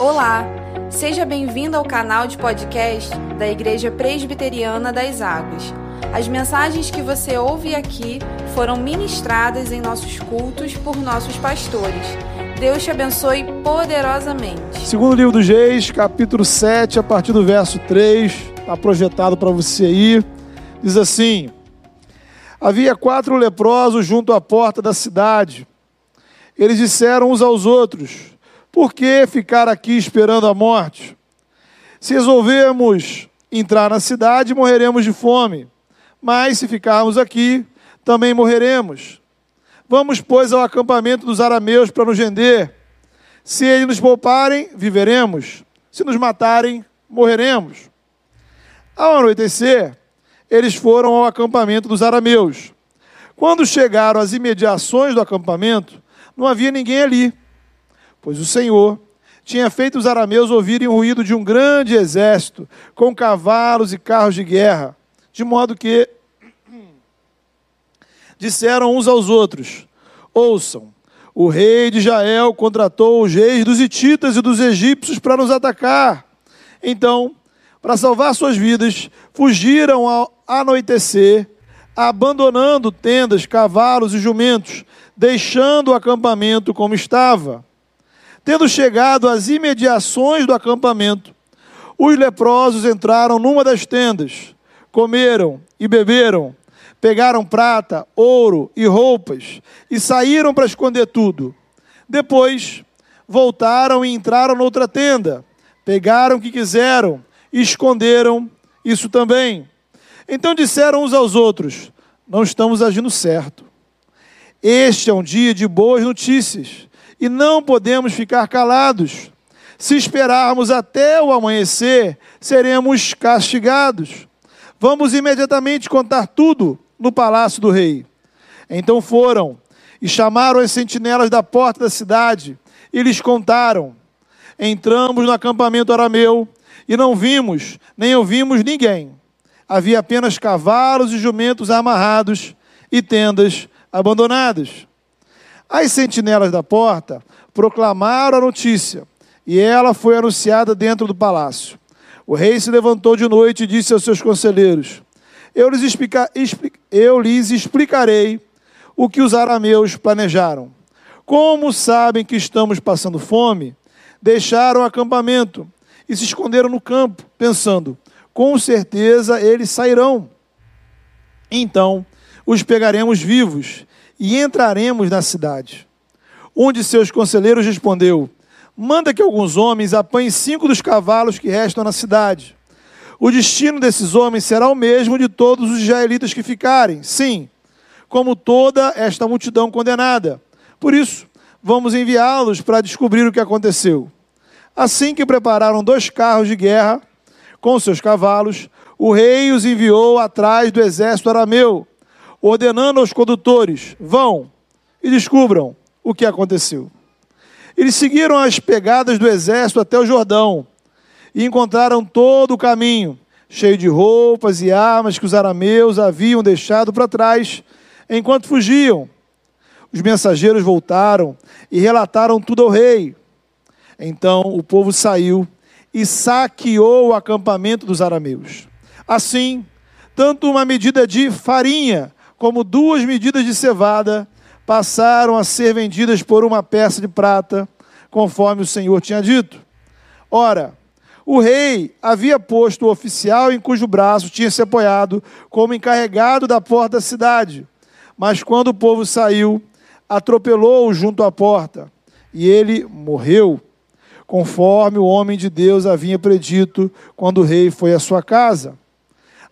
Olá, seja bem-vindo ao canal de podcast da Igreja Presbiteriana das Águas. As mensagens que você ouve aqui foram ministradas em nossos cultos por nossos pastores. Deus te abençoe poderosamente. Segundo livro dos Reis, capítulo 7, a partir do verso 3, está projetado para você aí. Diz assim: Havia quatro leprosos junto à porta da cidade. Eles disseram uns aos outros: Por que ficar aqui esperando a morte? Se resolvermos entrar na cidade, morreremos de fome. Mas se ficarmos aqui, também morreremos. Vamos, pois, ao acampamento dos arameus para nos render. Se eles nos pouparem, viveremos. Se nos matarem, morreremos. Ao anoitecer, eles foram ao acampamento dos arameus. Quando chegaram às imediações do acampamento, não havia ninguém ali, pois o Senhor tinha feito os arameus ouvirem o ruído de um grande exército, com cavalos e carros de guerra, de modo que disseram uns aos outros: Ouçam, o rei de Israel contratou os reis dos hititas e dos egípcios para nos atacar. Então, para salvar suas vidas, fugiram ao anoitecer, abandonando tendas, cavalos e jumentos, deixando o acampamento como estava. Tendo chegado às imediações do acampamento, os leprosos entraram numa das tendas, comeram e beberam, pegaram prata, ouro e roupas e saíram para esconder tudo. Depois voltaram e entraram noutra tenda, pegaram o que quiseram e esconderam isso também. Então disseram uns aos outros: Não estamos agindo certo. Este é um dia de boas notícias e não podemos ficar calados. Se esperarmos até o amanhecer, seremos castigados. Vamos imediatamente contar tudo no palácio do rei. Então foram e chamaram as sentinelas da porta da cidade e lhes contaram: Entramos no acampamento arameu e não vimos, nem ouvimos ninguém. Havia apenas cavalos e jumentos amarrados e tendas abandonadas. As sentinelas da porta proclamaram a notícia, e ela foi anunciada dentro do palácio. O rei se levantou de noite e disse aos seus conselheiros: Eu lhes, explica, eu lhes explicarei o que os arameus planejaram. Como sabem que estamos passando fome, deixaram o acampamento e se esconderam no campo, pensando: com certeza eles sairão. Então os pegaremos vivos e entraremos na cidade. Um de seus conselheiros respondeu: Manda que alguns homens apanhem cinco dos cavalos que restam na cidade. O destino desses homens será o mesmo de todos os israelitas que ficarem, sim, como toda esta multidão condenada. Por isso, vamos enviá-los para descobrir o que aconteceu. Assim que prepararam dois carros de guerra com seus cavalos, o rei os enviou atrás do exército arameu, ordenando aos condutores: vão e descubram o que aconteceu. Eles seguiram as pegadas do exército até o Jordão e encontraram todo o caminho cheio de roupas e armas que os arameus haviam deixado para trás enquanto fugiam. Os mensageiros voltaram e relataram tudo ao rei. Então o povo saiu e saqueou o acampamento dos arameus. Assim, tanto uma medida de farinha como duas medidas de cevada passaram a ser vendidas por uma peça de prata, conforme o Senhor tinha dito. Ora, o rei havia posto o oficial em cujo braço tinha se apoiado como encarregado da porta da cidade. Mas quando o povo saiu, atropelou-o junto à porta, e ele morreu conforme o homem de Deus havia predito quando o rei foi à sua casa.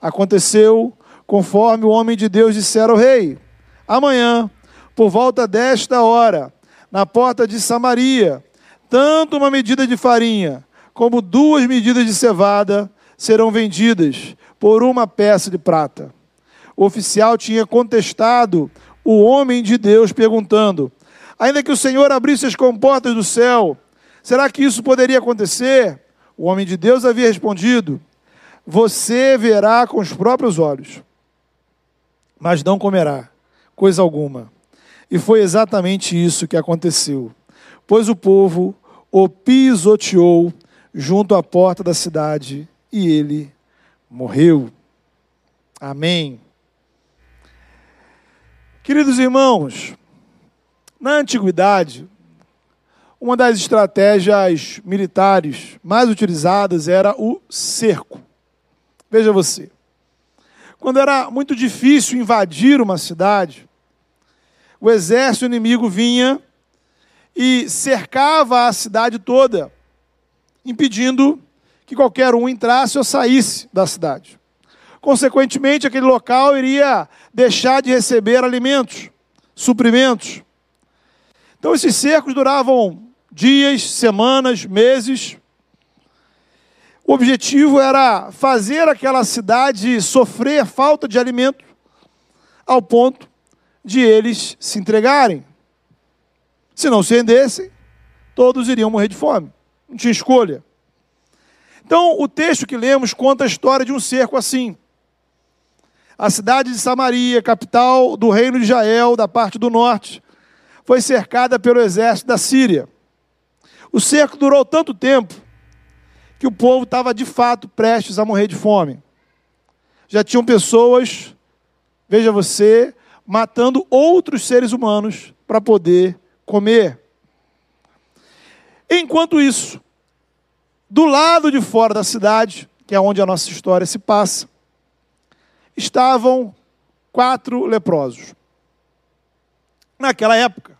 Aconteceu conforme o homem de Deus dissera ao rei: Amanhã, por volta desta hora, na porta de Samaria, tanto uma medida de farinha como duas medidas de cevada serão vendidas por uma peça de prata. O oficial tinha contestado o homem de Deus, perguntando: Ainda que o Senhor abrisse as comportas do céu, Será que isso poderia acontecer? O homem de Deus havia respondido: Você verá com os próprios olhos, mas não comerá coisa alguma. E foi exatamente isso que aconteceu. Pois o povo o pisoteou junto à porta da cidade e ele morreu. Amém. Queridos irmãos, na antiguidade, uma das estratégias militares mais utilizadas era o cerco. Veja você. Quando era muito difícil invadir uma cidade, o exército inimigo vinha e cercava a cidade toda, impedindo que qualquer um entrasse ou saísse da cidade. Consequentemente, aquele local iria deixar de receber alimentos, suprimentos. Então, esses cercos duravam dias, semanas, meses. O objetivo era fazer aquela cidade sofrer falta de alimento, ao ponto de eles se entregarem. Se não se rendessem, todos iriam morrer de fome. Não tinha escolha. Então, o texto que lemos conta a história de um cerco assim. A cidade de Samaria, capital do reino de Israel, da parte do norte, foi cercada pelo exército da Síria. O cerco durou tanto tempo que o povo estava de fato prestes a morrer de fome. Já tinham pessoas, veja você, matando outros seres humanos para poder comer. Enquanto isso, do lado de fora da cidade, que é onde a nossa história se passa, estavam quatro leprosos. Naquela época,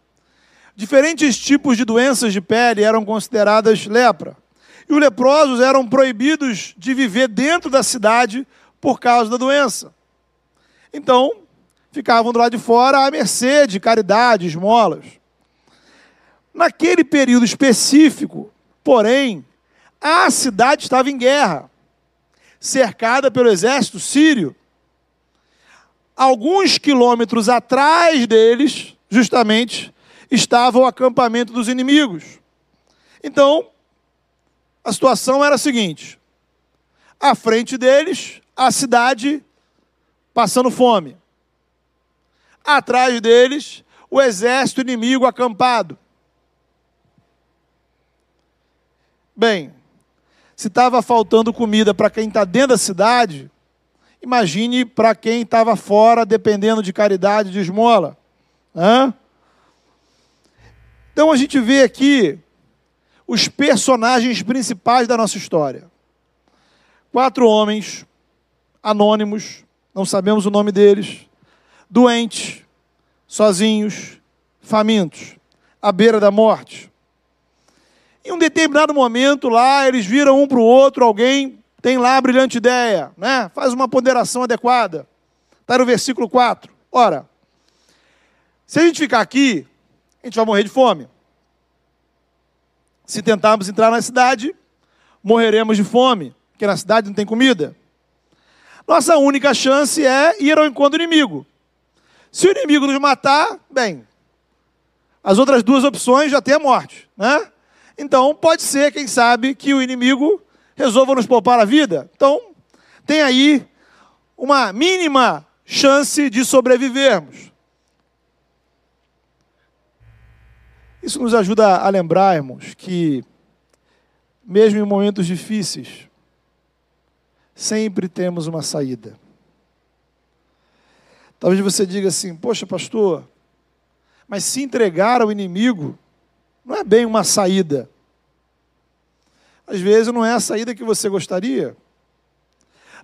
diferentes tipos de doenças de pele eram consideradas lepra. E os leprosos eram proibidos de viver dentro da cidade por causa da doença. Então, ficavam do lado de fora à mercê de caridade, esmolas. Naquele período específico, porém, a cidade estava em guerra, cercada pelo exército sírio alguns quilômetros atrás deles, justamente, estava o acampamento dos inimigos. Então, a situação era a seguinte: à frente deles, a cidade passando fome. Atrás deles, o exército inimigo acampado. Bem, se estava faltando comida para quem está dentro da cidade, Imagine para quem estava fora, dependendo de caridade, de esmola. Hã? Então a gente vê aqui os personagens principais da nossa história. Quatro homens anônimos, não sabemos o nome deles, doentes, sozinhos, famintos, à beira da morte. Em um determinado momento lá, eles viram um para o outro alguém tem lá a brilhante ideia, né? faz uma ponderação adequada. Está no versículo 4. Ora, se a gente ficar aqui, a gente vai morrer de fome. Se tentarmos entrar na cidade, morreremos de fome, porque na cidade não tem comida. Nossa única chance é ir ao encontro do inimigo. Se o inimigo nos matar, bem, as outras duas opções já tem a morte, né? Então, pode ser, quem sabe, que o inimigo resolvam nos poupar a vida. Então, tem aí uma mínima chance de sobrevivermos. Isso nos ajuda a lembrarmos que, mesmo em momentos difíceis, sempre temos uma saída. Talvez você diga assim: Poxa, pastor, mas se entregar ao inimigo não é bem uma saída. Às vezes não é a saída que você gostaria,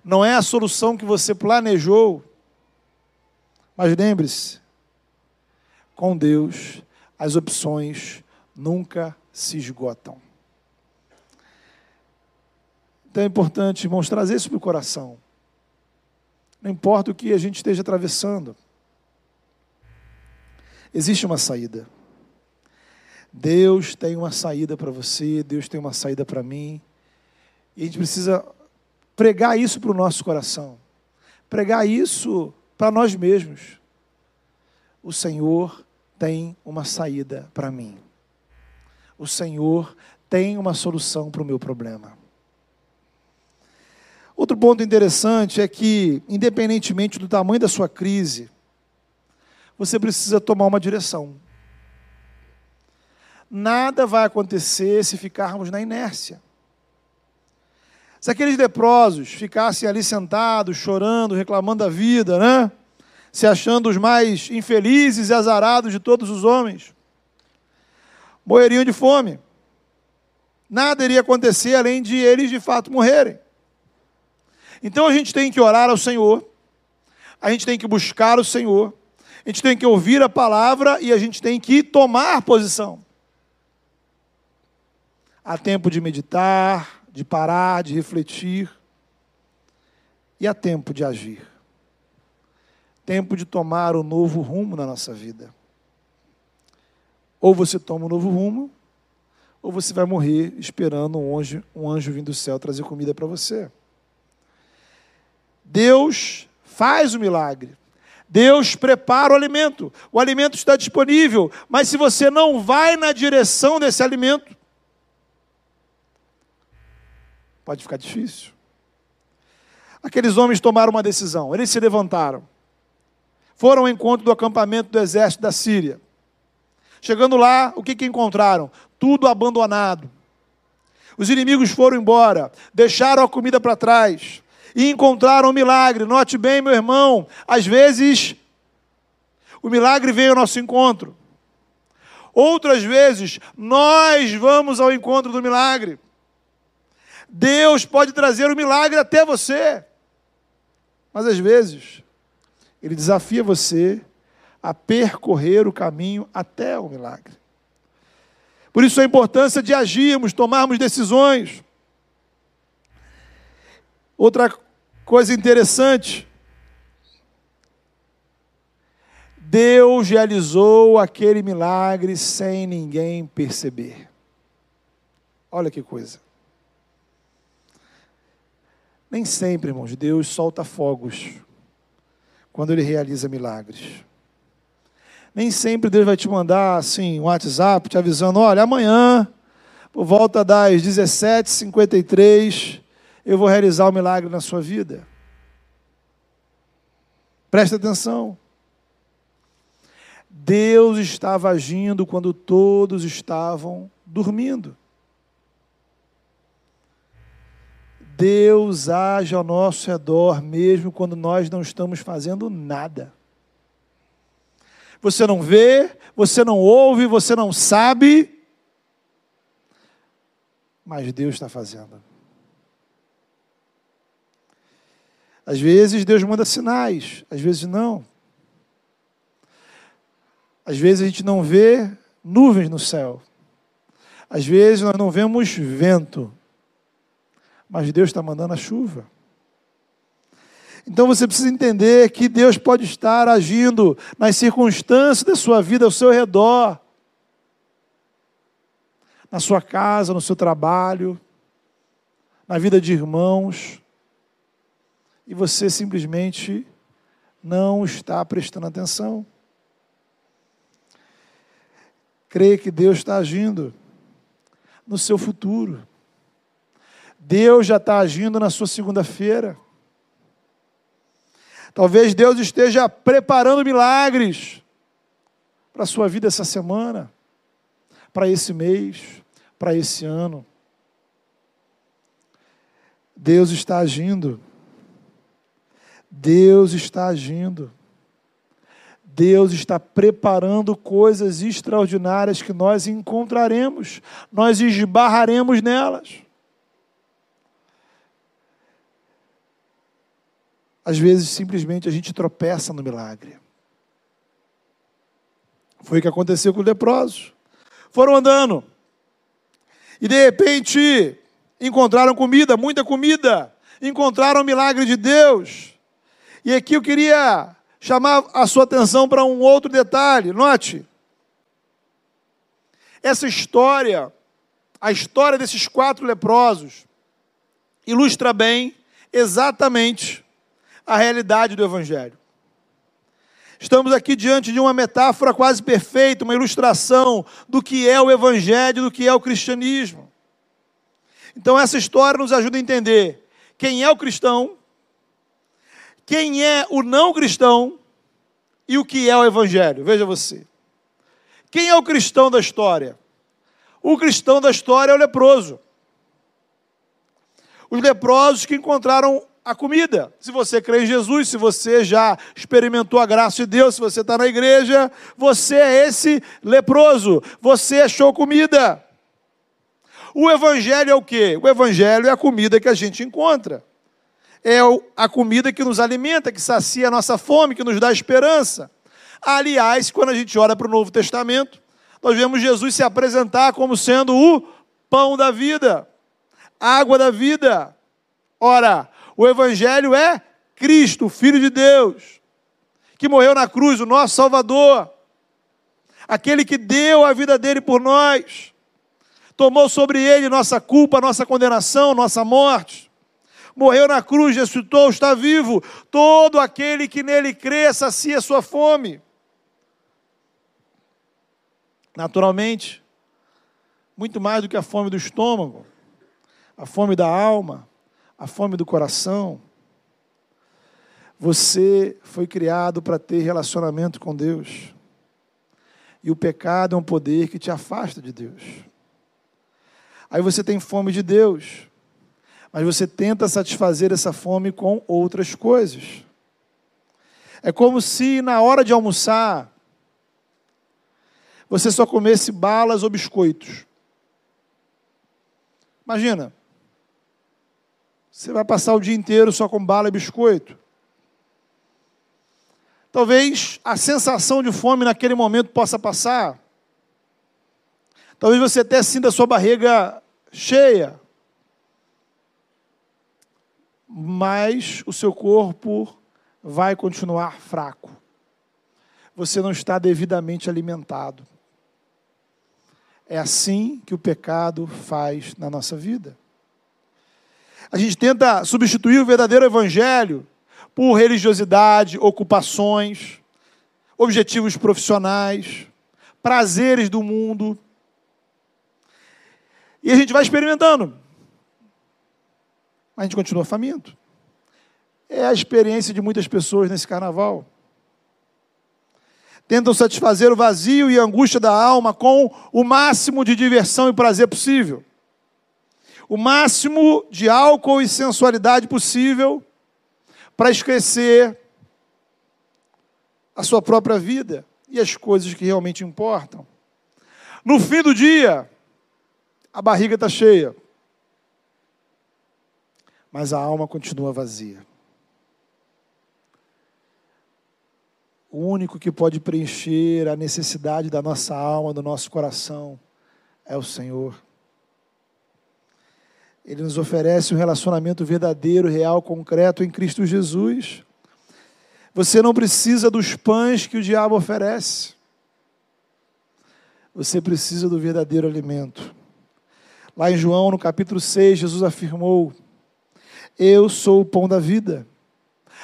não é a solução que você planejou. Mas lembre-se, com Deus as opções nunca se esgotam. Então é importante, irmãos, trazer isso para o coração. Não importa o que a gente esteja atravessando, existe uma saída. Deus tem uma saída para você, Deus tem uma saída para mim. E a gente precisa pregar isso para o nosso coração, pregar isso para nós mesmos. O Senhor tem uma saída para mim. O Senhor tem uma solução para o meu problema. Outro ponto interessante é que, independentemente do tamanho da sua crise, você precisa tomar uma direção. nada vai acontecer se ficarmos na inércia. Se aqueles leprosos ficassem ali sentados, chorando, reclamando da vida, né? Se achando os mais infelizes e azarados de todos os homens, morreriam de fome. Nada iria acontecer além de eles de fato morrerem. Então a gente tem que orar ao Senhor, a gente tem que buscar o Senhor, a gente tem que ouvir a palavra e a gente tem que tomar posição. Há tempo de meditar, de parar, de refletir. E há tempo de agir. Tempo de tomar um novo rumo na nossa vida. Ou você toma um novo rumo, ou você vai morrer esperando um anjo, um anjo vindo do céu trazer comida para você. Deus faz o milagre. Deus prepara o alimento. O alimento está disponível, mas se você não vai na direção desse alimento, pode ficar difícil. Aqueles homens tomaram uma decisão, eles se levantaram, foram ao encontro do acampamento do exército da Síria. Chegando lá, o que, que encontraram? Tudo abandonado. Os inimigos foram embora, deixaram a comida para trás e encontraram um milagre. Note bem, meu irmão, às vezes o milagre veio ao nosso encontro. Outras vezes, nós vamos ao encontro do milagre. Deus pode trazer o milagre até você. Mas às vezes, Ele desafia você a percorrer o caminho até o milagre. Por isso a importância de agirmos, tomarmos decisões. Outra coisa interessante, Deus realizou aquele milagre sem ninguém perceber. Olha que coisa. Nem sempre, irmãos, Deus solta fogos quando Ele realiza milagres. Nem sempre Deus vai te mandar assim um WhatsApp te avisando: olha, amanhã, por volta das 17h53, eu vou realizar o um milagre na sua vida. Presta atenção. Deus estava agindo quando todos estavam dormindo. Deus age ao nosso redor, mesmo quando nós não estamos fazendo nada. Você não vê, você não ouve, você não sabe, mas Deus está fazendo. Às vezes Deus manda sinais, às vezes não. Às vezes a gente não vê nuvens no céu. Às vezes nós não vemos vento mas Deus está mandando a chuva. Então você precisa entender que Deus pode estar agindo nas circunstâncias da sua vida ao seu redor, na sua casa, no seu trabalho, na vida de irmãos, e você simplesmente não está prestando atenção. Creia que Deus está agindo no seu futuro. Deus já está agindo na sua segunda-feira. Talvez Deus esteja preparando milagres para a sua vida essa semana, para esse mês, para esse ano. Deus está agindo. Deus está agindo. Deus está preparando coisas extraordinárias que nós encontraremos, nós esbarraremos nelas. Às vezes, simplesmente, a gente tropeça no milagre. Foi o que aconteceu com os leprosos. Foram andando. E, de repente, encontraram comida, muita comida. Encontraram o milagre de Deus. E aqui eu queria chamar a sua atenção para um outro detalhe. Note. Essa história, a história desses quatro leprosos, ilustra bem exatamente a realidade do Evangelho. Estamos aqui diante de uma metáfora quase perfeita, uma ilustração do que é o Evangelho, do que é o cristianismo. Então, essa história nos ajuda a entender quem é o cristão, quem é o não cristão e o que é o Evangelho. Veja você. Quem é o cristão da história? o cristão da história é o leproso. Os leprosos que encontraram a comida. Se você crê em Jesus, se você já experimentou a graça de Deus, se você está na igreja, você é esse leproso. Você achou comida. O evangelho é o quê? O evangelho é a comida que a gente encontra. É a comida que nos alimenta, que sacia a nossa fome, que nos dá esperança. Aliás, quando a gente olha para o Novo Testamento, nós vemos Jesus se apresentar como sendo o pão da vida, água da vida. Ora, o Evangelho é Cristo, Filho de Deus, que morreu na cruz, o nosso Salvador, aquele que deu a vida dele por nós, tomou sobre ele nossa culpa, nossa condenação, nossa morte. Morreu na cruz, ressuscitou, está vivo. Todo aquele que nele crê sacia sua fome. Naturalmente, muito mais do que a fome do estômago, a fome da alma, a fome do coração. Você foi criado para ter relacionamento com Deus. E o pecado é um poder que te afasta de Deus. Aí você tem fome de Deus, mas você tenta satisfazer essa fome com outras coisas. É como se na hora de almoçar você só comesse balas ou biscoitos. Imagina, você vai passar o dia inteiro só com bala e biscoito. Talvez a sensação de fome naquele momento possa passar. Talvez você até sinta a sua barriga cheia. Mas o seu corpo vai continuar fraco. Você não está devidamente alimentado. É assim que o pecado faz na nossa vida. A gente tenta substituir o verdadeiro evangelho por religiosidade, ocupações, objetivos profissionais, prazeres do mundo. E a gente vai experimentando. A gente continua faminto. É a experiência de muitas pessoas nesse carnaval. Tentam satisfazer o vazio e a angústia da alma com o máximo de diversão e prazer possível o máximo de álcool e sensualidade possível para esquecer a sua própria vida e as coisas que realmente importam. No fim do dia, a barriga está cheia, mas a alma continua vazia. O único que pode preencher a necessidade da nossa alma, do nosso coração, é o Senhor. Ele nos oferece um relacionamento verdadeiro, real, concreto em Cristo Jesus. Você não precisa dos pães que o diabo oferece. Você precisa do verdadeiro alimento. Lá em João, no capítulo 6, Jesus afirmou: Eu sou o pão da vida.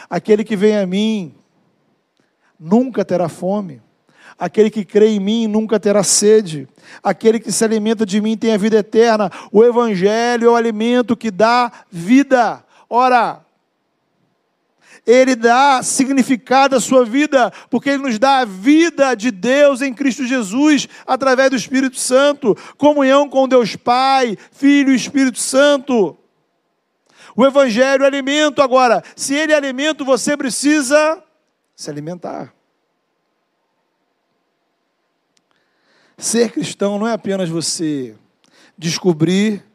Aquele que vem a mim nunca terá fome. Aquele que crê em mim nunca terá sede. Aquele que se alimenta de mim tem a vida eterna. O Evangelho é o alimento que dá vida. Ora, ele dá significado à sua vida, porque ele nos dá a vida de Deus em Cristo Jesus, através do Espírito Santo, comunhão com Deus Pai, Filho e Espírito Santo. O Evangelho é alimento, agora, se ele é alimento, você precisa se alimentar. Ser cristão não é apenas você descobrir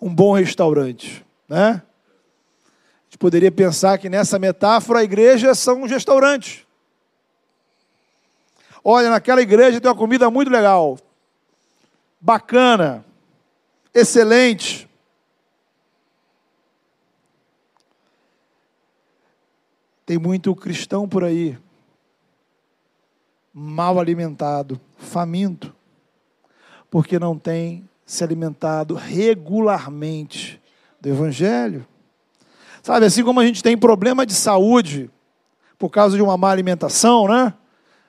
um bom restaurante, né? A gente poderia pensar que nessa metáfora a igreja são os restaurantes. Olha, naquela igreja tem uma comida muito legal, bacana, excelente. Tem muito cristão por aí mal alimentado, faminto, porque não tem se alimentado regularmente do Evangelho. Sabe, assim como a gente tem problema de saúde por causa de uma má alimentação, né?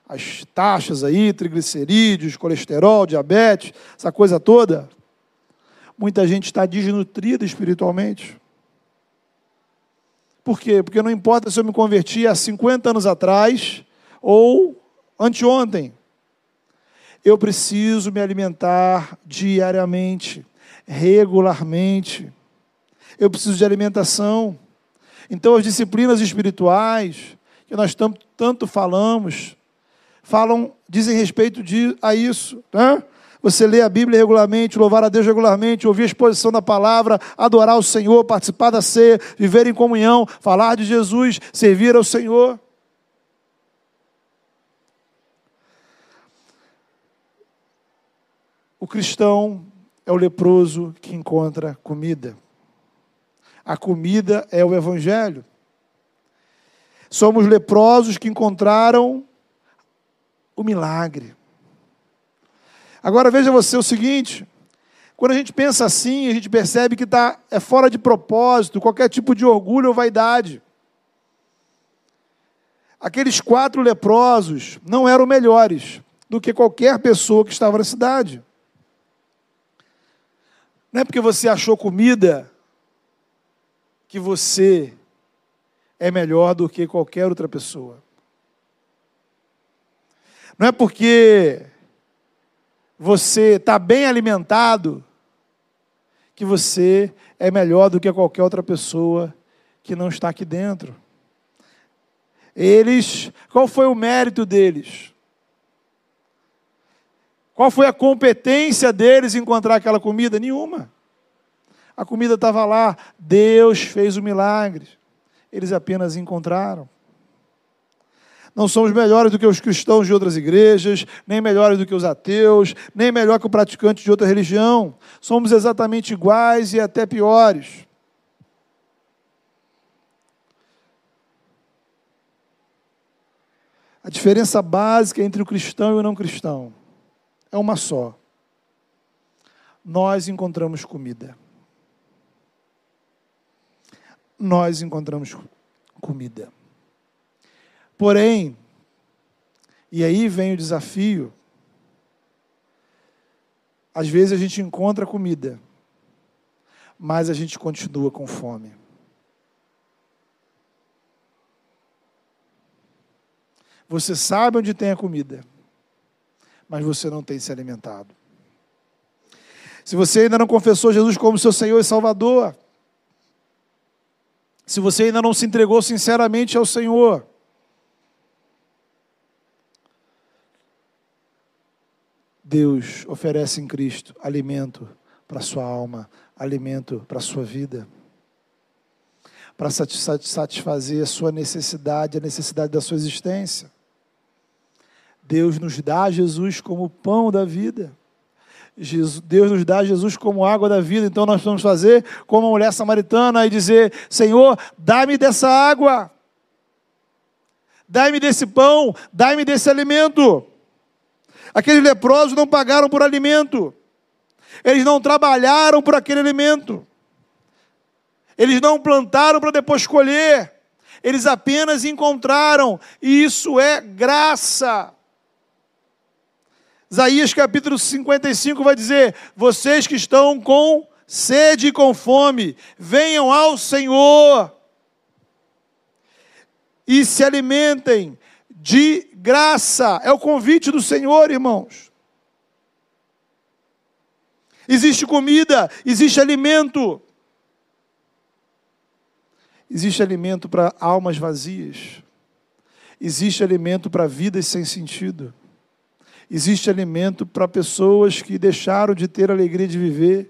As taxas aí, triglicerídeos, colesterol, diabetes, essa coisa toda. Muita gente está desnutrida espiritualmente. Por quê? Porque não importa se eu me converti há 50 anos atrás ou anteontem. eu preciso me alimentar diariamente, regularmente. Eu preciso de alimentação. Então, as disciplinas espirituais, que nós tanto, falamos, falam, dizem respeito de, a isso. Né? Você lê a Bíblia regularmente, louvar a Deus regularmente, ouvir a exposição da palavra, adorar o Senhor, participar da ceia, viver em comunhão, falar de Jesus, servir ao Senhor. O cristão é o leproso que encontra comida. A comida é o Evangelho. Somos leprosos que encontraram o milagre. Agora veja você o seguinte: quando a gente pensa assim, a gente percebe que tá, é fora de propósito, qualquer tipo de orgulho ou vaidade. Aqueles quatro leprosos não eram melhores do que qualquer pessoa que estava na cidade. Não é porque você achou comida que você é melhor do que qualquer outra pessoa. Não é porque você está bem alimentado que você é melhor do que qualquer outra pessoa que não está aqui dentro. Eles, qual foi o mérito deles? Qual foi a competência deles em encontrar aquela comida? Nenhuma. A comida estava lá, Deus fez o milagre. Eles apenas encontraram. Não somos melhores do que os cristãos de outras igrejas, nem melhores do que os ateus, nem melhor que o praticante de outra religião. Somos exatamente iguais e até piores. A diferença básica entre o cristão e o não cristão é uma só. Nós encontramos comida. Nós encontramos comida. Porém, e aí vem o desafio, às vezes a gente encontra comida, mas a gente continua com fome. Você sabe onde tem a comida mas você não tem se alimentado. Se você ainda não confessou Jesus como seu Senhor e Salvador, se você ainda não se entregou sinceramente ao Senhor, Deus oferece em Cristo alimento para a sua alma, alimento para a sua vida, para satisfazer a sua necessidade, a necessidade da sua existência. Deus nos dá Jesus como pão da vida. Deus nos dá Jesus como água da vida. Então nós vamos fazer como a mulher samaritana e dizer: Senhor, dá-me dessa água, dá-me desse pão, dá-me desse alimento. Aqueles leprosos não pagaram por alimento, eles não trabalharam por aquele alimento, eles não plantaram para depois colher, eles apenas encontraram, e isso é graça. Isaías capítulo 55 vai dizer: Vocês que estão com sede e com fome, venham ao Senhor e se alimentem de graça. É o convite do Senhor, irmãos. Existe comida, existe alimento. Existe alimento para almas vazias. Existe alimento para vidas sem sentido. Existe alimento para pessoas que deixaram de ter alegria de viver.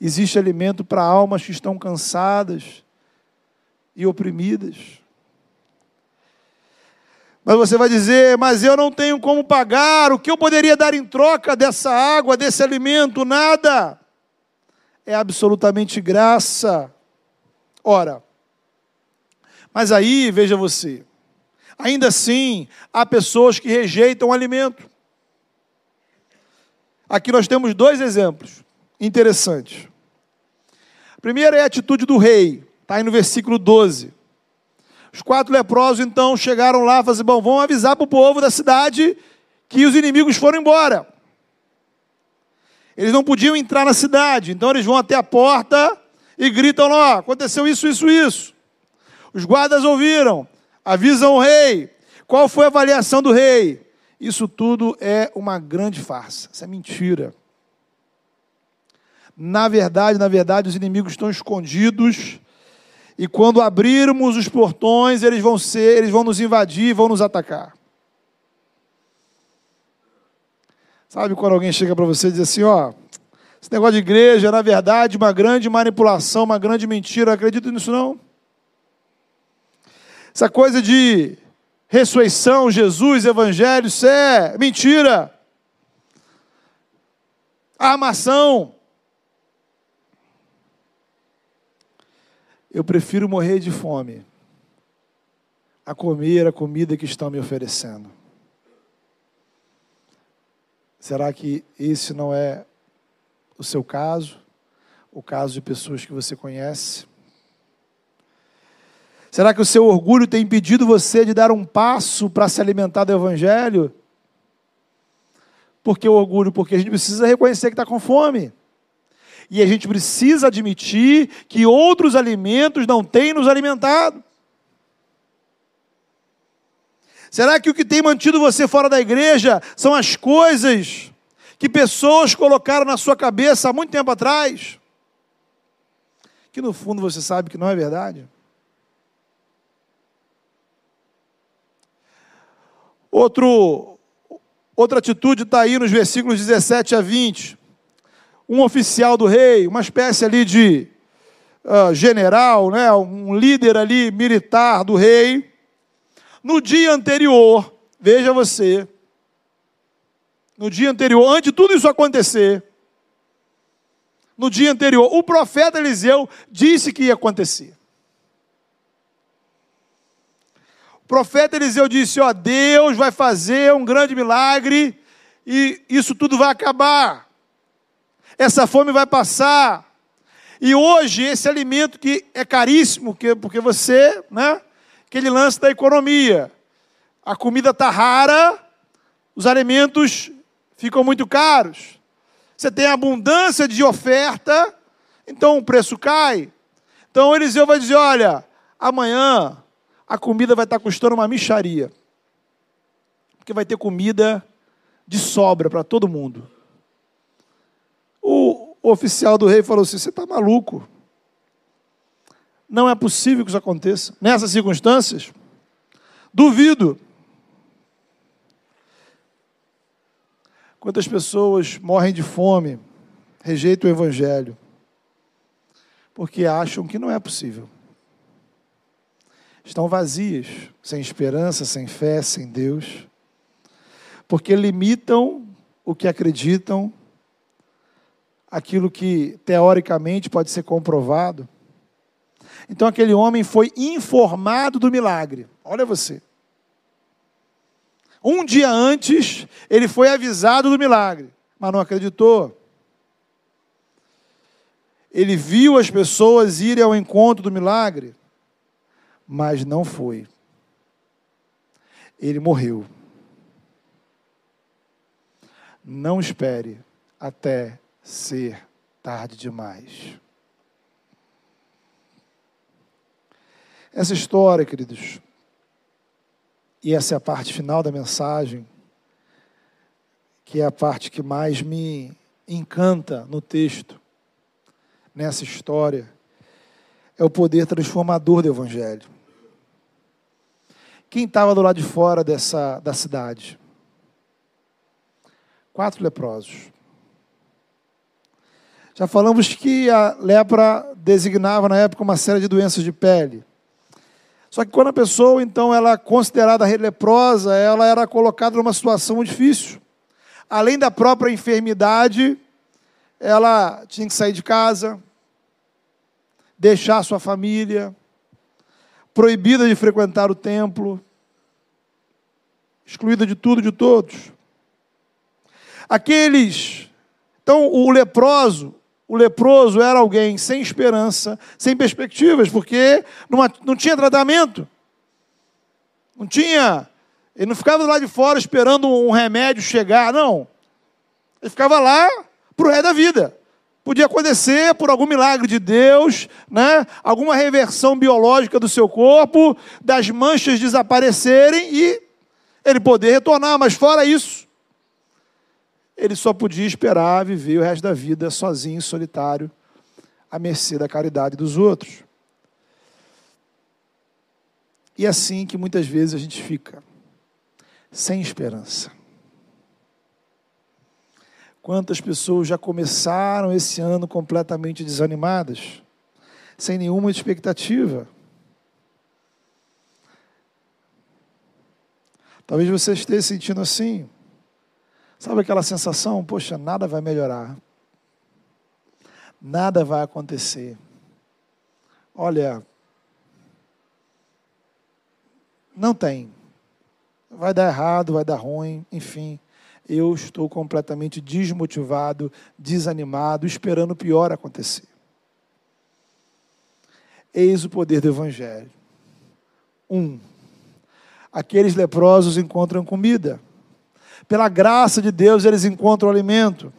Existe alimento para almas que estão cansadas e oprimidas. Mas você vai dizer, mas eu não tenho como pagar, o que eu poderia dar em troca dessa água, desse alimento? Nada. É absolutamente graça. Ora, mas aí, veja você, Ainda assim, há pessoas que rejeitam o alimento. Aqui nós temos dois exemplos interessantes. Primeiro é a atitude do rei, está aí no versículo 12. Os quatro leprosos então chegaram lá e falaram assim: bom, vamos avisar para o povo da cidade que os inimigos foram embora. Eles não podiam entrar na cidade, então eles vão até a porta e gritam lá: aconteceu isso, isso, isso. Os guardas ouviram, avisam o rei. Qual foi a avaliação do rei? Isso tudo é uma grande farsa, isso é mentira. Na verdade, na verdade, os inimigos estão escondidos e quando abrirmos os portões, eles vão ser, eles vão nos invadir, vão nos atacar. Sabe quando alguém chega para você e diz assim, ó, esse negócio de igreja, na verdade, uma grande manipulação, uma grande mentira, acredito nisso não? Essa coisa de ressurreição, Jesus, evangelho, isso é mentira. Armação. Eu prefiro morrer de fome a comer a comida que estão me oferecendo. Será que esse não é o seu caso? O caso de pessoas que você conhece? Será que o seu orgulho tem impedido você de dar um passo para se alimentar do Evangelho? Por que o orgulho? Porque a gente precisa reconhecer que está com fome. E a gente precisa admitir que outros alimentos não têm nos alimentado. Será que o que tem mantido você fora da igreja são as coisas que pessoas colocaram na sua cabeça há muito tempo atrás? Que no fundo você sabe que não é verdade? Outro, outra atitude está aí nos versículos 17 a 20 um oficial do rei, uma espécie ali de uh, general, né, um líder ali militar do rei. No dia anterior, veja você, no dia anterior, antes de tudo isso acontecer, no dia anterior, o profeta Eliseu disse que ia acontecer. O profeta Eliseu disse: Ó, Deus vai fazer um grande milagre e isso tudo vai acabar essa fome vai passar. E hoje, esse alimento que é caríssimo, porque você, né? Aquele lance da economia. A comida está rara, os alimentos ficam muito caros. Você tem abundância de oferta, então o preço cai. Então Eliseu vai dizer: olha, amanhã a comida vai estar custando uma micharia. Porque vai ter comida de sobra para todo mundo. O oficial do rei falou assim: Você está maluco? Não é possível que isso aconteça. Nessas circunstâncias, duvido. Quantas pessoas morrem de fome, rejeitam o Evangelho, porque acham que não é possível. Estão vazias, sem esperança, sem fé, sem Deus, porque limitam o que acreditam aquilo que teoricamente pode ser comprovado. Então aquele homem foi informado do milagre. Olha você. Um dia antes, ele foi avisado do milagre, mas não acreditou. Ele viu as pessoas irem ao encontro do milagre, mas não foi. Ele morreu. Não espere até ser tarde demais. Essa história, queridos, e essa é a parte final da mensagem, que é a parte que mais me encanta no texto, nessa história, é o poder transformador do Evangelho. Quem estava do lado de fora dessa, da cidade? Quatro leprosos. Já falamos que a lepra designava na época uma série de doenças de pele. Só que quando a pessoa, então, ela é considerada leprosa, ela era colocada numa situação difícil. Além da própria enfermidade, ela tinha que sair de casa, deixar sua família, proibida de frequentar o templo, excluída de tudo, de todos. Aqueles. Então, o leproso, o leproso era alguém sem esperança, sem perspectivas, porque não, não tinha tratamento. Não tinha. Ele não ficava lá de fora esperando um remédio chegar, não. Ele ficava lá para o resto da vida. Podia acontecer por algum milagre de Deus, né? alguma reversão biológica do seu corpo, das manchas desaparecerem e ele poder retornar, mas fora isso, ele só podia esperar viver o resto da vida sozinho, solitário, à mercê da caridade dos outros. E é assim que muitas vezes a gente fica, sem esperança. Quantas pessoas já começaram esse ano completamente desanimadas, sem nenhuma expectativa? Talvez você esteja sentindo assim. Sabe aquela sensação? Poxa, nada vai melhorar. Nada vai acontecer. Olha, não tem. Vai dar errado, vai dar ruim, enfim eu estou completamente desmotivado, desanimado, esperando o pior acontecer. Eis o poder do Evangelho. Um, aqueles leprosos encontram comida. Pela graça de Deus, eles encontram alimento.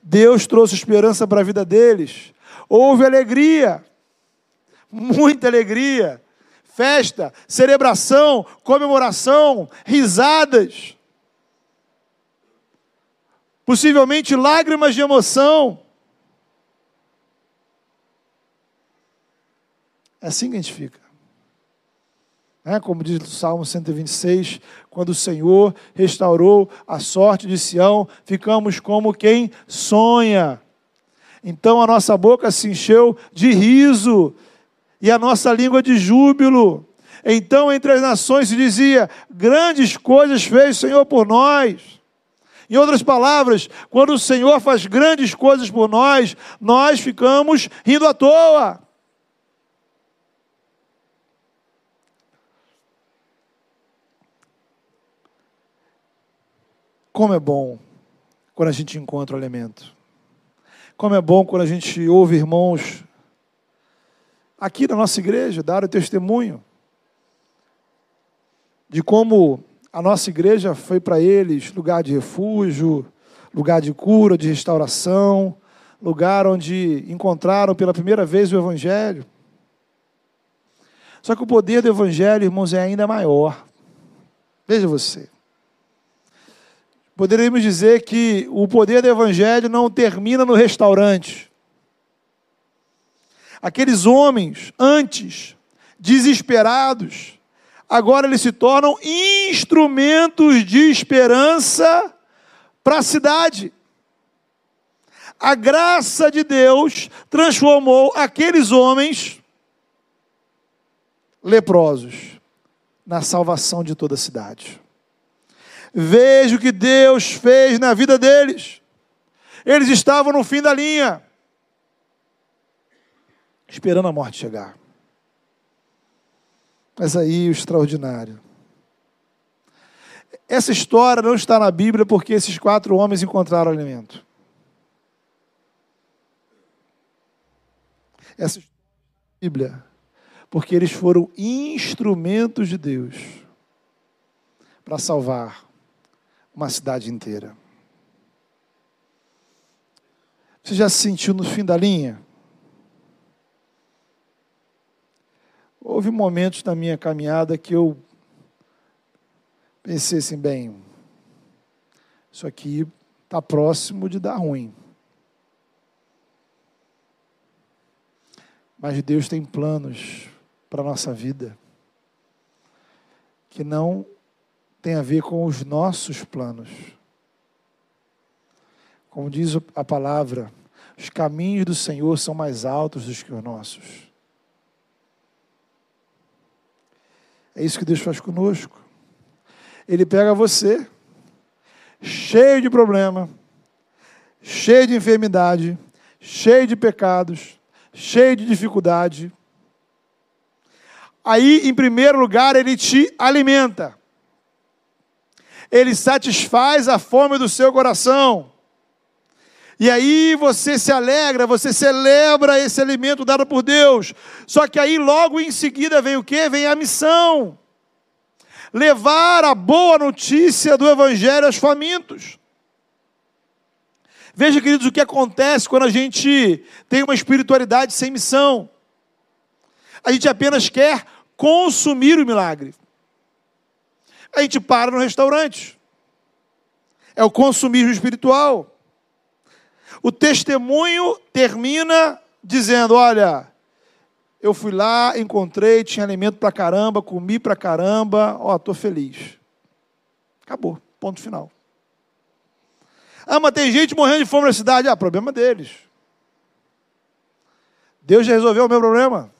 Deus trouxe esperança para a vida deles. Houve alegria, muita alegria, festa, celebração, comemoração, risadas possivelmente lágrimas de emoção. É assim que a gente fica. É, como diz o Salmo 126, quando o Senhor restaurou a sorte de Sião, ficamos como quem sonha. Então a nossa boca se encheu de riso e a nossa língua de júbilo. Então entre as nações se dizia: grandes coisas fez o Senhor por nós. Em outras palavras, quando o Senhor faz grandes coisas por nós, nós ficamos rindo à toa. Como é bom quando a gente encontra o alimento. Como é bom quando a gente ouve irmãos aqui na nossa igreja dar o testemunho de como a nossa igreja foi para eles lugar de refúgio, lugar de cura, de restauração, lugar onde encontraram pela primeira vez o Evangelho. Só que o poder do Evangelho, irmãos, é ainda maior. Veja você. Poderíamos dizer que o poder do Evangelho não termina no restaurante. Aqueles homens, antes, desesperados, agora eles se tornam instrumentos de esperança para a cidade. A graça de Deus transformou aqueles homens leprosos na salvação de toda a cidade. Veja o que Deus fez na vida deles. Eles estavam no fim da linha, esperando a morte chegar. Mas aí o extraordinário. Essa história não está na Bíblia porque esses quatro homens encontraram alimento. Essa história na Bíblia porque eles foram instrumentos de Deus para salvar uma cidade inteira. Você já se sentiu no fim da linha? Houve momentos na minha caminhada que eu pensei assim, bem, isso aqui está próximo de dar ruim. Mas Deus tem planos para a nossa vida que não tem a ver com os nossos planos. Como diz a palavra, os caminhos do Senhor são mais altos do que os nossos. É isso que Deus faz conosco. Ele pega você, cheio de problema, cheio de enfermidade, cheio de pecados, cheio de dificuldade. Aí, em primeiro lugar, ele te alimenta. Ele satisfaz a fome do seu coração. E aí você se alegra, você celebra esse alimento dado por Deus. Só que aí logo em seguida vem o que? Vem a missão. Levar a boa notícia do Evangelho aos famintos. Veja, queridos, o que acontece quando a gente tem uma espiritualidade sem missão. A gente apenas quer consumir o milagre. a gente para no restaurante. É o consumismo espiritual. O testemunho termina dizendo: Olha, eu fui lá, encontrei, tinha alimento para caramba, comi para caramba, ó, estou feliz. Acabou, ponto final. Ah, mas tem gente morrendo de fome na cidade. Ah, problema deles. Deus já resolveu o meu problema.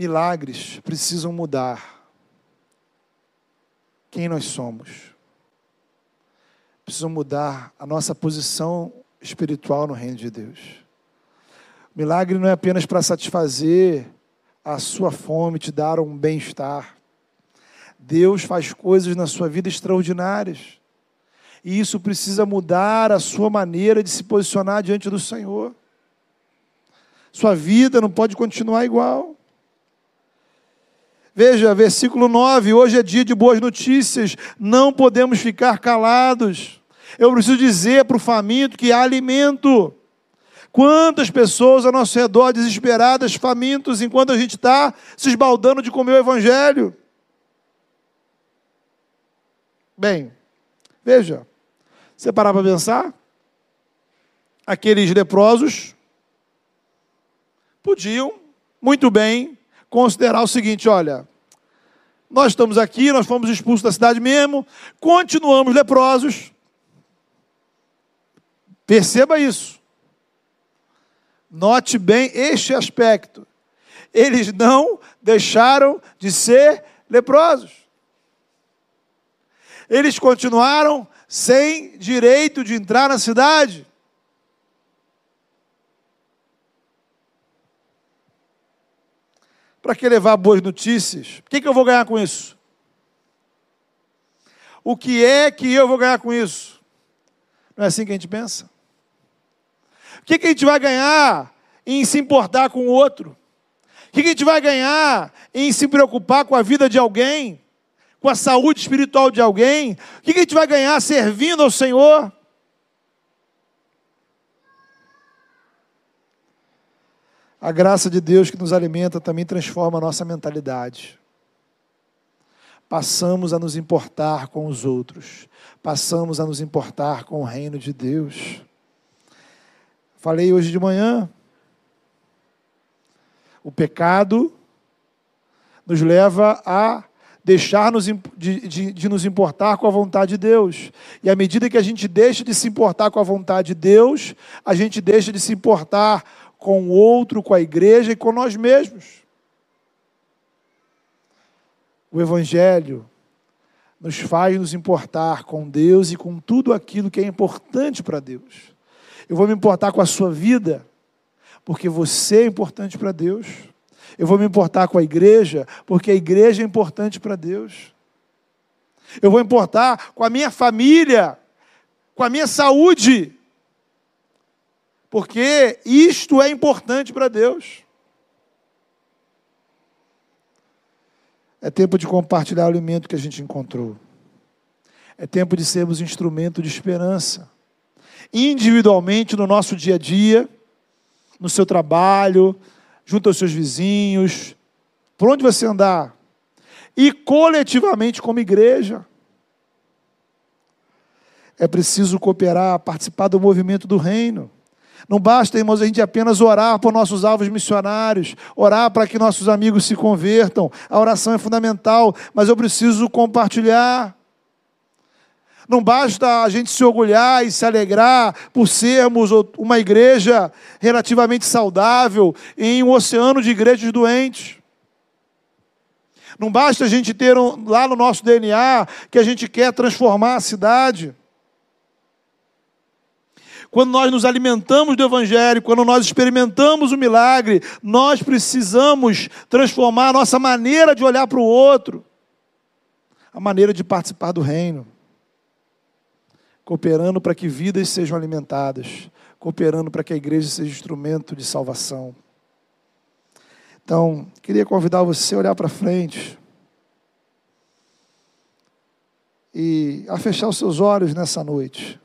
Milagres precisam mudar quem nós somos. Precisam mudar a nossa posição espiritual no reino de Deus. Milagre não é apenas para satisfazer a sua fome, te dar um bem-estar. Deus faz coisas na sua vida extraordinárias. E isso precisa mudar a sua maneira de se posicionar diante do Senhor. Sua vida não pode continuar igual. Veja, versículo 9: hoje é dia de boas notícias, não podemos ficar calados. Eu preciso dizer para o faminto que há alimento. Quantas pessoas ao nosso redor desesperadas, famintos, enquanto a gente está se esbaldando de comer o Evangelho? Bem, veja, você parar para pensar, aqueles leprosos podiam muito bem considerar o seguinte: olha, nós estamos aqui, nós fomos expulsos da cidade mesmo, continuamos leprosos. Perceba isso. Note bem este aspecto. Eles não deixaram de ser leprosos. Eles continuaram sem direito de entrar na cidade. Para que levar boas notícias? O que, que eu vou ganhar com isso? O que é que eu vou ganhar com isso? Não é assim que a gente pensa? O que, que a gente vai ganhar em se importar com o outro? O que, que a gente vai ganhar em se preocupar com a vida de alguém? Com a saúde espiritual de alguém? O que, que a gente vai ganhar servindo ao Senhor? A graça de Deus que nos alimenta também transforma a nossa mentalidade. Passamos a nos importar com os outros, passamos a nos importar com o reino de Deus. Falei hoje de manhã. O pecado nos leva a deixar-nos de, de, de, nos importar com a vontade de Deus. E à medida que a gente deixa de se importar com a vontade de Deus, a gente deixa de se importar com o outro, com a igreja e com nós mesmos. O Evangelho nos faz nos importar com Deus e com tudo aquilo que é importante para Deus. Eu vou me importar com a sua vida, porque você é importante para Deus. Eu vou me importar com a igreja, porque a igreja é importante para Deus. Eu vou importar com a minha família, com a minha saúde, porque isto é importante para Deus. É tempo de compartilhar o alimento que a gente encontrou. É tempo de sermos instrumento de esperança individualmente no nosso dia a dia, no seu trabalho, junto aos seus vizinhos, por onde você andar, e coletivamente como igreja. É preciso cooperar, participar do movimento do reino. Não basta, irmãos, a gente apenas orar por nossos alvos missionários, orar para que nossos amigos se convertam. A oração é fundamental, mas eu preciso compartilhar. Não basta a gente se orgulhar e se alegrar por sermos uma igreja relativamente saudável em um oceano de igrejas doentes. Não basta a gente ter um, lá no nosso DNA que a gente quer transformar a cidade. Quando nós nos alimentamos do Evangelho, quando nós experimentamos o milagre, nós precisamos transformar a nossa maneira de olhar para o outro, a maneira de participar do reino cooperando para que vidas sejam alimentadas, cooperando para que a igreja seja instrumento de salvação. Então, queria convidar você a olhar para frente e a fechar os seus olhos nessa noite,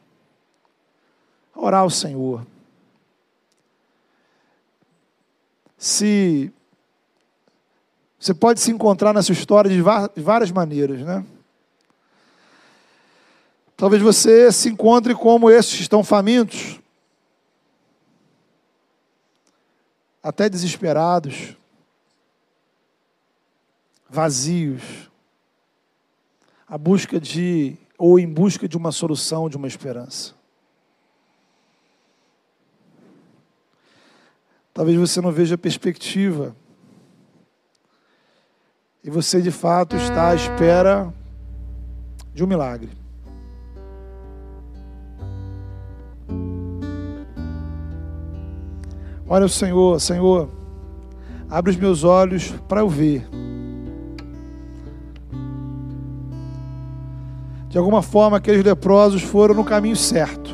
orar ao Senhor. Se você pode se encontrar nessa história de várias maneiras, né? Talvez você se encontre como esses que estão famintos, até desesperados, vazios, a busca de ou em busca de uma solução, de uma esperança. Talvez você não veja perspectiva. E você de fato está à espera de um milagre. Olha o Senhor, Senhor, abre os meus olhos para eu ver. De alguma forma, aqueles leprosos foram no caminho certo.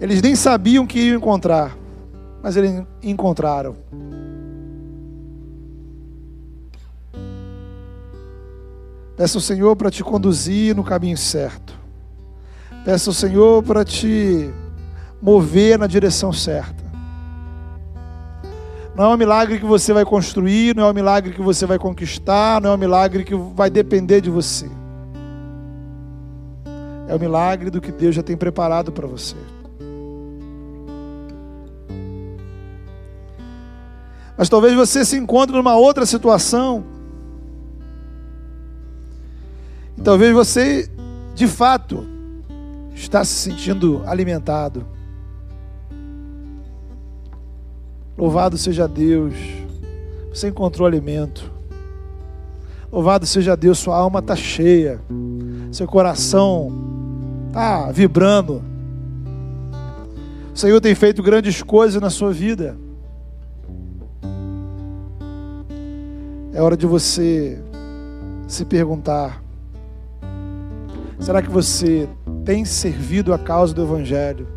Eles nem sabiam que iam encontrar, mas eles encontraram. Peça ao Senhor para te conduzir no caminho certo. Peça ao Senhor para te mover na direção certa. Não é um milagre que você vai construir, não é um milagre que você vai conquistar, não é um milagre que vai depender de você. É o milagre do que Deus já tem preparado para você. Mas talvez você se encontre numa outra situação. E talvez você, de fato, está se sentindo alimentado. Louvado seja Deus, você encontrou alimento. Louvado seja Deus, sua alma está cheia, seu coração está vibrando. O Senhor tem feito grandes coisas na sua vida. É hora de você se perguntar: será que você tem servido a causa do Evangelho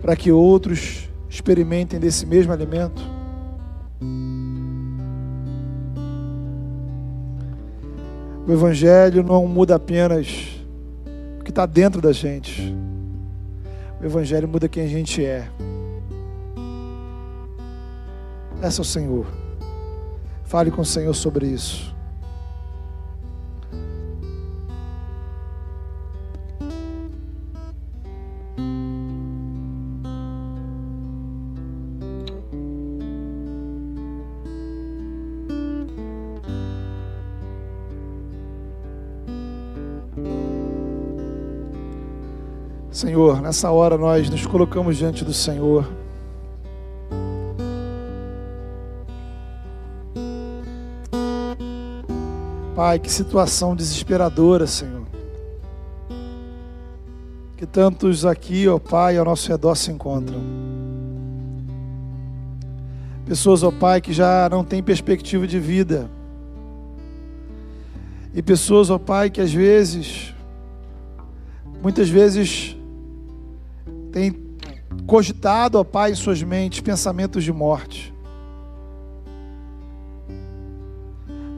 para que outros experimentem desse mesmo alimento. O Evangelho não muda apenas o que está dentro da gente. O Evangelho muda quem a gente é. Esse é o Senhor. Fale com o Senhor sobre isso. Senhor, nessa hora nós nos colocamos diante do Senhor. Pai, que situação desesperadora, Senhor. Que tantos aqui, ó Pai, ao nosso redor se encontram. Pessoas, ó Pai, que já não têm perspectiva de vida. E pessoas, ó Pai, que às vezes, muitas vezes, tem cogitado, ó Pai, em suas mentes pensamentos de morte.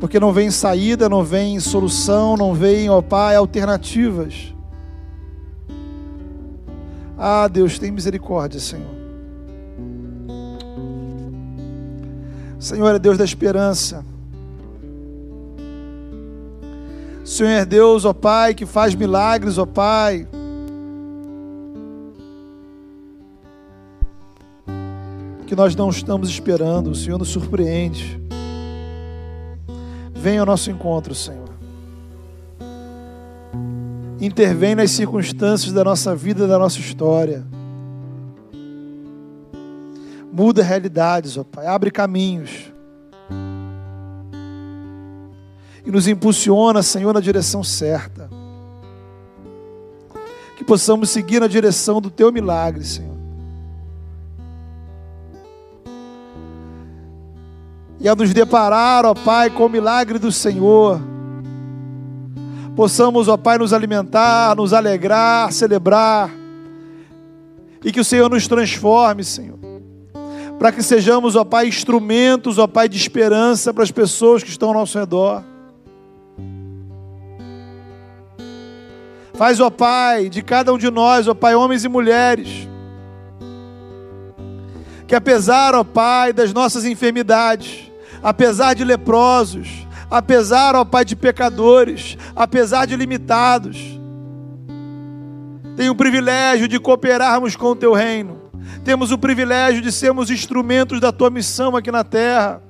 Porque não vem saída, não vem solução, não vem, ó Pai, alternativas. Ah, Deus, tem misericórdia, Senhor. Senhor é Deus da esperança. Senhor é Deus, ó Pai, que faz milagres, ó Pai. que nós não estamos esperando. O Senhor nos surpreende. Venha ao nosso encontro, Senhor. Intervém nas circunstâncias da nossa vida, da nossa história. Muda realidades, ó Pai. Abre caminhos. E nos impulsiona, Senhor, na direção certa. Que possamos seguir na direção do Teu milagre, Senhor. E a nos deparar, ó Pai, com o milagre do Senhor. Possamos, ó Pai, nos alimentar, nos alegrar, celebrar, e que o Senhor nos transforme, Senhor, para que sejamos, ó Pai, instrumentos, ó Pai, de esperança para as pessoas que estão ao nosso redor. Faz, ó Pai, de cada um de nós, ó Pai, homens e mulheres, Que apesar, ó Pai, das nossas enfermidades, apesar de leprosos, apesar, ó Pai, de pecadores, apesar de limitados, tem o privilégio de cooperarmos com o teu reino. Temos o privilégio de sermos instrumentos da tua missão aqui na terra.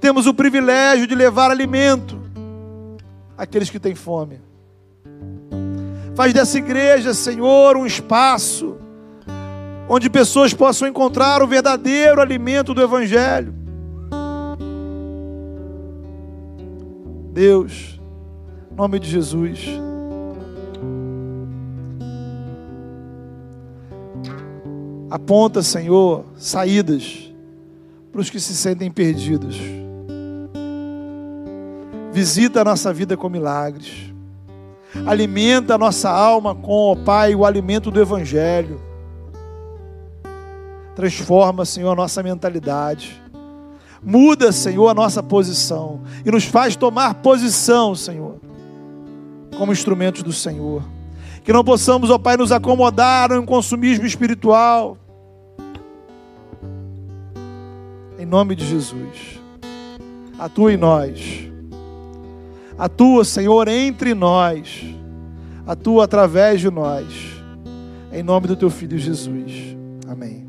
Temos o privilégio de levar alimento àqueles que têm fome. Faz dessa igreja, Senhor, um espaço onde pessoas possam encontrar o verdadeiro alimento do Evangelho. Deus, em nome de Jesus. Aponta, Senhor, saídas para os que se sentem perdidos. Visita a nossa vida com milagres. Alimenta a nossa alma com, ó Pai, o alimento do Evangelho. Transforma, Senhor, a nossa mentalidade. Muda, Senhor, a nossa posição. E nos faz tomar posição, Senhor, como instrumentos do Senhor. Que não possamos, ó Pai, nos acomodar em um consumismo espiritual. Em nome de Jesus. Atua em nós. Atua, Senhor, entre nós. Atua através de nós. Em nome do teu filho Jesus. Amém.